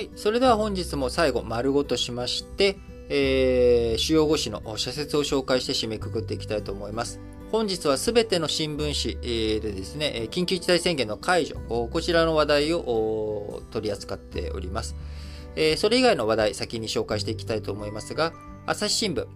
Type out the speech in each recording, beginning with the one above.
はい。それでは本日も最後、丸ごとしまして、えー、主要語詞の社説を紹介して締めくくっていきたいと思います。本日はすべての新聞紙でですね、緊急事態宣言の解除、こちらの話題を取り扱っております。それ以外の話題、先に紹介していきたいと思いますが、朝日新聞、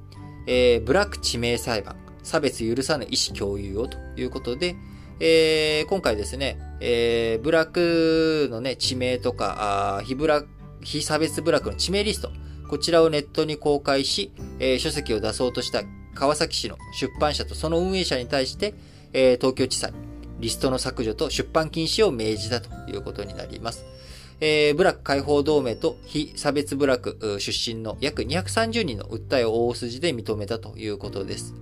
ブラック致命裁判、差別許さぬ意思共有をということで、えー、今回ですね、えー、ブラックのね、地名とか、あ非ブラ非差別ブラックの地名リスト、こちらをネットに公開し、えー、書籍を出そうとした川崎市の出版社とその運営者に対して、えー、東京地裁、リストの削除と出版禁止を命じたということになります。えー、ブラック解放同盟と非差別ブラック出身の約230人の訴えを大筋で認めたということです。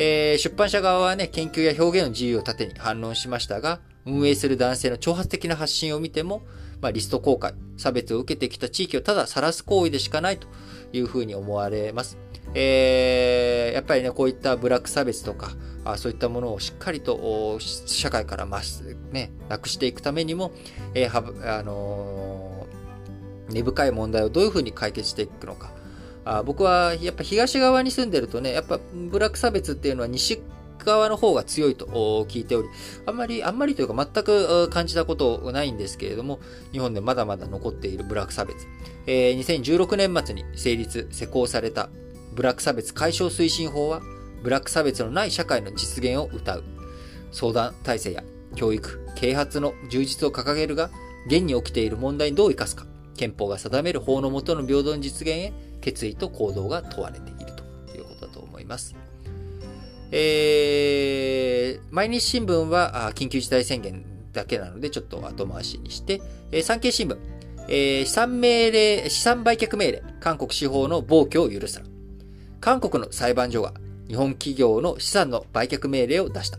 えー、出版社側はね、研究や表現の自由を盾に反論しましたが、運営する男性の挑発的な発信を見ても、まあ、リスト公開、差別を受けてきた地域をただ晒す行為でしかないというふうに思われます。えー、やっぱりね、こういったブラック差別とか、あそういったものをしっかりと社会からます、ね、なくしていくためにも、えーはあのー、根深い問題をどういうふうに解決していくのか、あ僕はやっぱ東側に住んでるとね、やっぱブラック差別っていうのは西側の方が強いと聞いており、あんまり、あんまりというか全く感じたことないんですけれども、日本でまだまだ残っているブラック差別。えー、2016年末に成立、施行されたブラック差別解消推進法は、ブラック差別のない社会の実現を謳う。相談体制や教育、啓発の充実を掲げるが、現に起きている問題にどう生かすか、憲法が定める法の下の平等の実現へ決意と行動が問われているということだと思います。えー、毎日新聞は緊急事態宣言だけなのでちょっと後回しにして、えー、産経新聞、えー、資産命令、資産売却命令、韓国司法の暴挙を許すな。韓国の裁判所が日本企業の資産の売却命令を出した。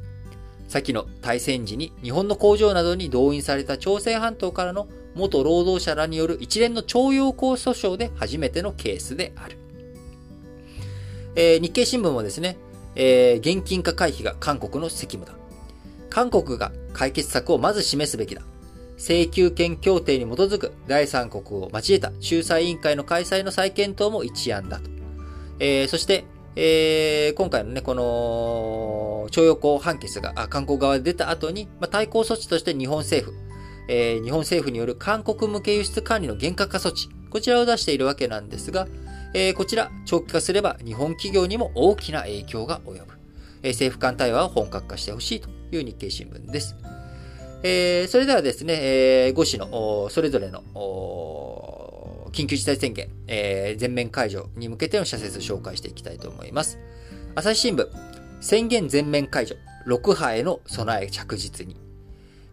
先の対戦時に日本の工場などに動員された朝鮮半島からの元労働者らによる一連の徴用工訴訟で初めてのケースである。えー、日経新聞もですね、えー、現金化回避が韓国の責務だ。韓国が解決策をまず示すべきだ。請求権協定に基づく第三国を交えた仲裁委員会の開催の再検討も一案だと。えー、そして、えー、今回のね、この、徴用工判決が韓国側で出た後に、まあ、対抗措置として日本政府、えー、日本政府による韓国向け輸出管理の厳格化措置、こちらを出しているわけなんですが、えー、こちら、長期化すれば日本企業にも大きな影響が及ぶ。えー、政府間対話を本格化してほしいという日経新聞です。えー、それではですね、えー、5紙のそれぞれの緊急事態宣言、えー、全面解除に向けての社説紹介していきたいと思います。朝日新聞、宣言全面解除、6波への備え着実に。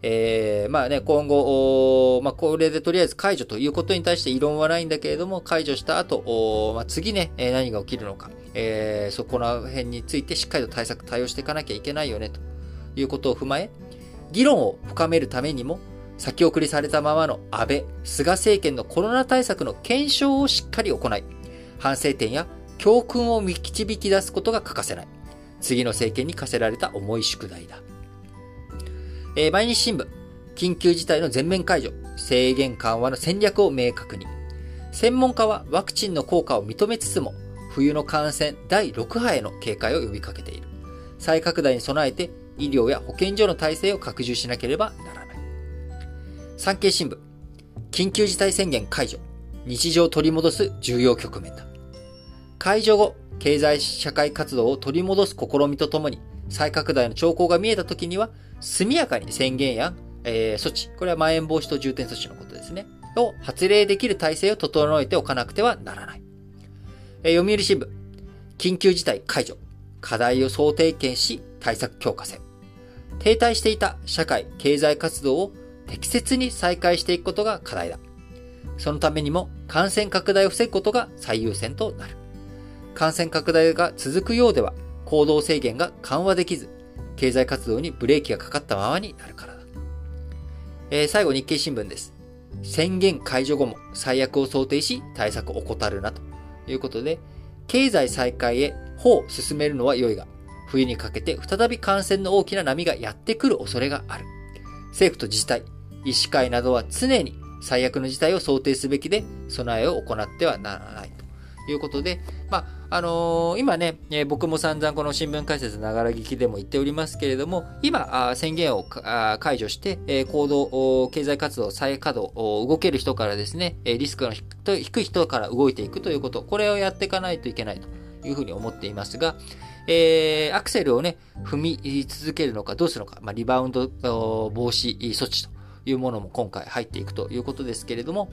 えー、まあね、今後、まあ、これでとりあえず解除ということに対して異論はないんだけれども、解除した後、まあ、次ね、何が起きるのか、えー、そこら辺についてしっかりと対策、対応していかなきゃいけないよね、ということを踏まえ、議論を深めるためにも、先送りされたままの安倍、菅政権のコロナ対策の検証をしっかり行い、反省点や教訓を導き出すことが欠かせない。次の政権に課せられた重い宿題だ。えー、毎日新聞、緊急事態の全面解除、制限緩和の戦略を明確に。専門家はワクチンの効果を認めつつも、冬の感染第6波への警戒を呼びかけている。再拡大に備えて、医療や保健所の体制を拡充しなければならない。産経新聞、緊急事態宣言解除、日常を取り戻す重要局面だ。解除後、経済社会活動を取り戻す試みとともに、再拡大の兆候が見えた時には、速やかに宣言や、えー、措置、これはまん延防止等重点措置のことですね。を発令できる体制を整えておかなくてはならない。えー、読売新聞、緊急事態解除、課題を総点検し、対策強化せ。停滞していた社会、経済活動を適切に再開していくことが課題だ。そのためにも感染拡大を防ぐことが最優先となる。感染拡大が続くようでは行動制限が緩和できず、経済活動にブレーキがかかったままになるからだ。えー、最後日経新聞です。宣言解除後も最悪を想定し対策を怠るなということで、経済再開へ歩を進めるのは良いが、冬にかけて再び感染の大きな波がやってくる恐れがある。政府と自治体、医師会などは常に最悪の事態を想定すべきで、備えを行ってはならないということで、まあ、あのー、今ね、えー、僕も散々この新聞解説ながら聞きでも言っておりますけれども、今、あ宣言を解除して、えー、行動、経済活動再稼働、動ける人からですね、リスクの低い人から動いていくということ、これをやっていかないといけないというふうに思っていますが、えー、アクセルをね、踏み続けるのかどうするのか、まあ、リバウンド防止措置というものも今回入っていくということですけれども、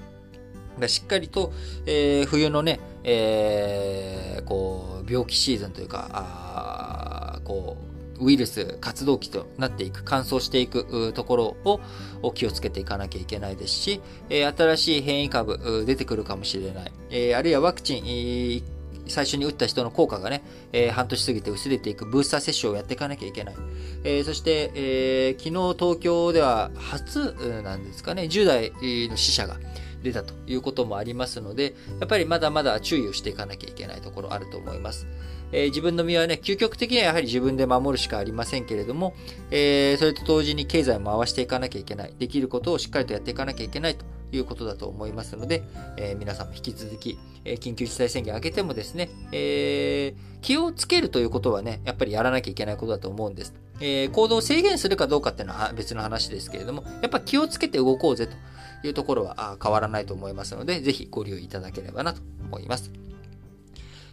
しっかりと、えー、冬のね、えー、こう、病気シーズンというか、こう、ウイルス活動期となっていく、乾燥していくところを気をつけていかなきゃいけないですし、え新しい変異株出てくるかもしれない。えあるいはワクチン最初に打った人の効果がね、えー、半年過ぎて薄れていくブースター接種をやっていかなきゃいけない。えー、そして、えー、昨日東京では初なんですかね、10代の死者が出たということもありますので、やっぱりまだまだ注意をしていかなきゃいけないところあると思います。えー、自分の身はね、究極的にはやはり自分で守るしかありませんけれども、えー、それと同時に経済を回していかなきゃいけない。できることをしっかりとやっていかなきゃいけないということだと思いますので、えー、皆さんも引き続き、え緊急事態宣言明けてもですね、え気をつけるということはね、やっぱりやらなきゃいけないことだと思うんです。え行動を制限するかどうかっていうのは別の話ですけれども、やっぱ気をつけて動こうぜというところは変わらないと思いますので、ぜひご利用いただければなと思います。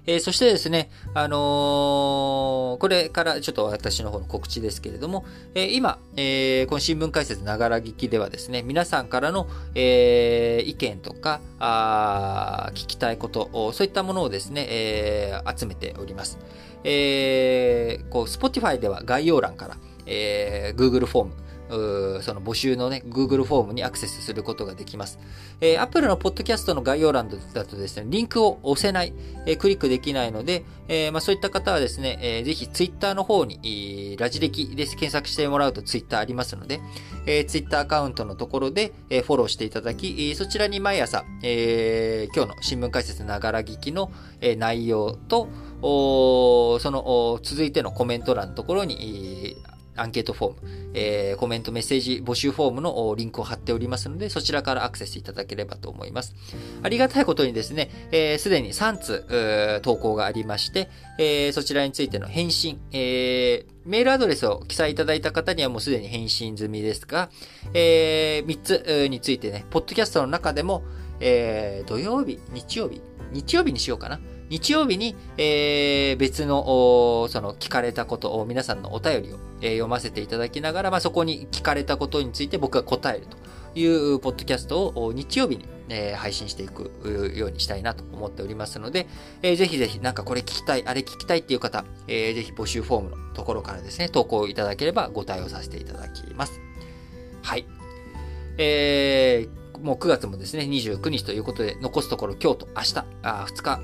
えー、そしてですね、あのー、これからちょっと私の方の告知ですけれども、えー、今、えこの新聞解説ながら聞きではですね、皆さんからの、え意見とか、あ聞きたいこと、そういったものをですね、え集めております。えこう、Spotify では概要欄から、え Google フォーム、その募集のね、Google フォームにアクセスすることができます。えー、Apple のポッドキャストの概要欄だとですね、リンクを押せない、えー、クリックできないので、えー、まあ、そういった方はですね、えー、ぜひ Twitter の方に、ラジ歴です検索してもらうと Twitter ありますので、えー、Twitter アカウントのところで、えー、フォローしていただき、そちらに毎朝、えー、今日の新聞解説ながら聞きの、えー、内容と、その続いてのコメント欄のところに、アンケートフォーム、えー、コメント、メッセージ募集フォームのリンクを貼っておりますので、そちらからアクセスいただければと思います。ありがたいことにですね、す、えー、で、に3通投稿がありまして、えー、そちらについての返信、えー、メールアドレスを記載いただいた方にはもうすでに返信済みですが、えー、3つについてね、ポッドキャストの中でも、えー、土曜日、日曜日、日曜日にしようかな。日曜日に、えー、別の、その聞かれたことを、皆さんのお便りを、えー、読ませていただきながら、まあ、そこに聞かれたことについて僕が答えるというポッドキャストを日曜日に、えー、配信していくようにしたいなと思っておりますので、えー、ぜひぜひなんかこれ聞きたい、あれ聞きたいっていう方、えー、ぜひ募集フォームのところからですね、投稿いただければご対応させていただきます。はい。えー、もう9月もですね、29日ということで、残すところ今日と明日、あ2日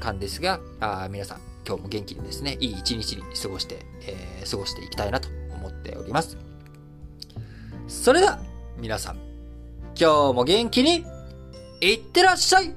間ですがあ、皆さん、今日も元気にですね、いい一日に過ごして、えー、過ごしていきたいなと思っております。それでは、皆さん、今日も元気に、いってらっしゃい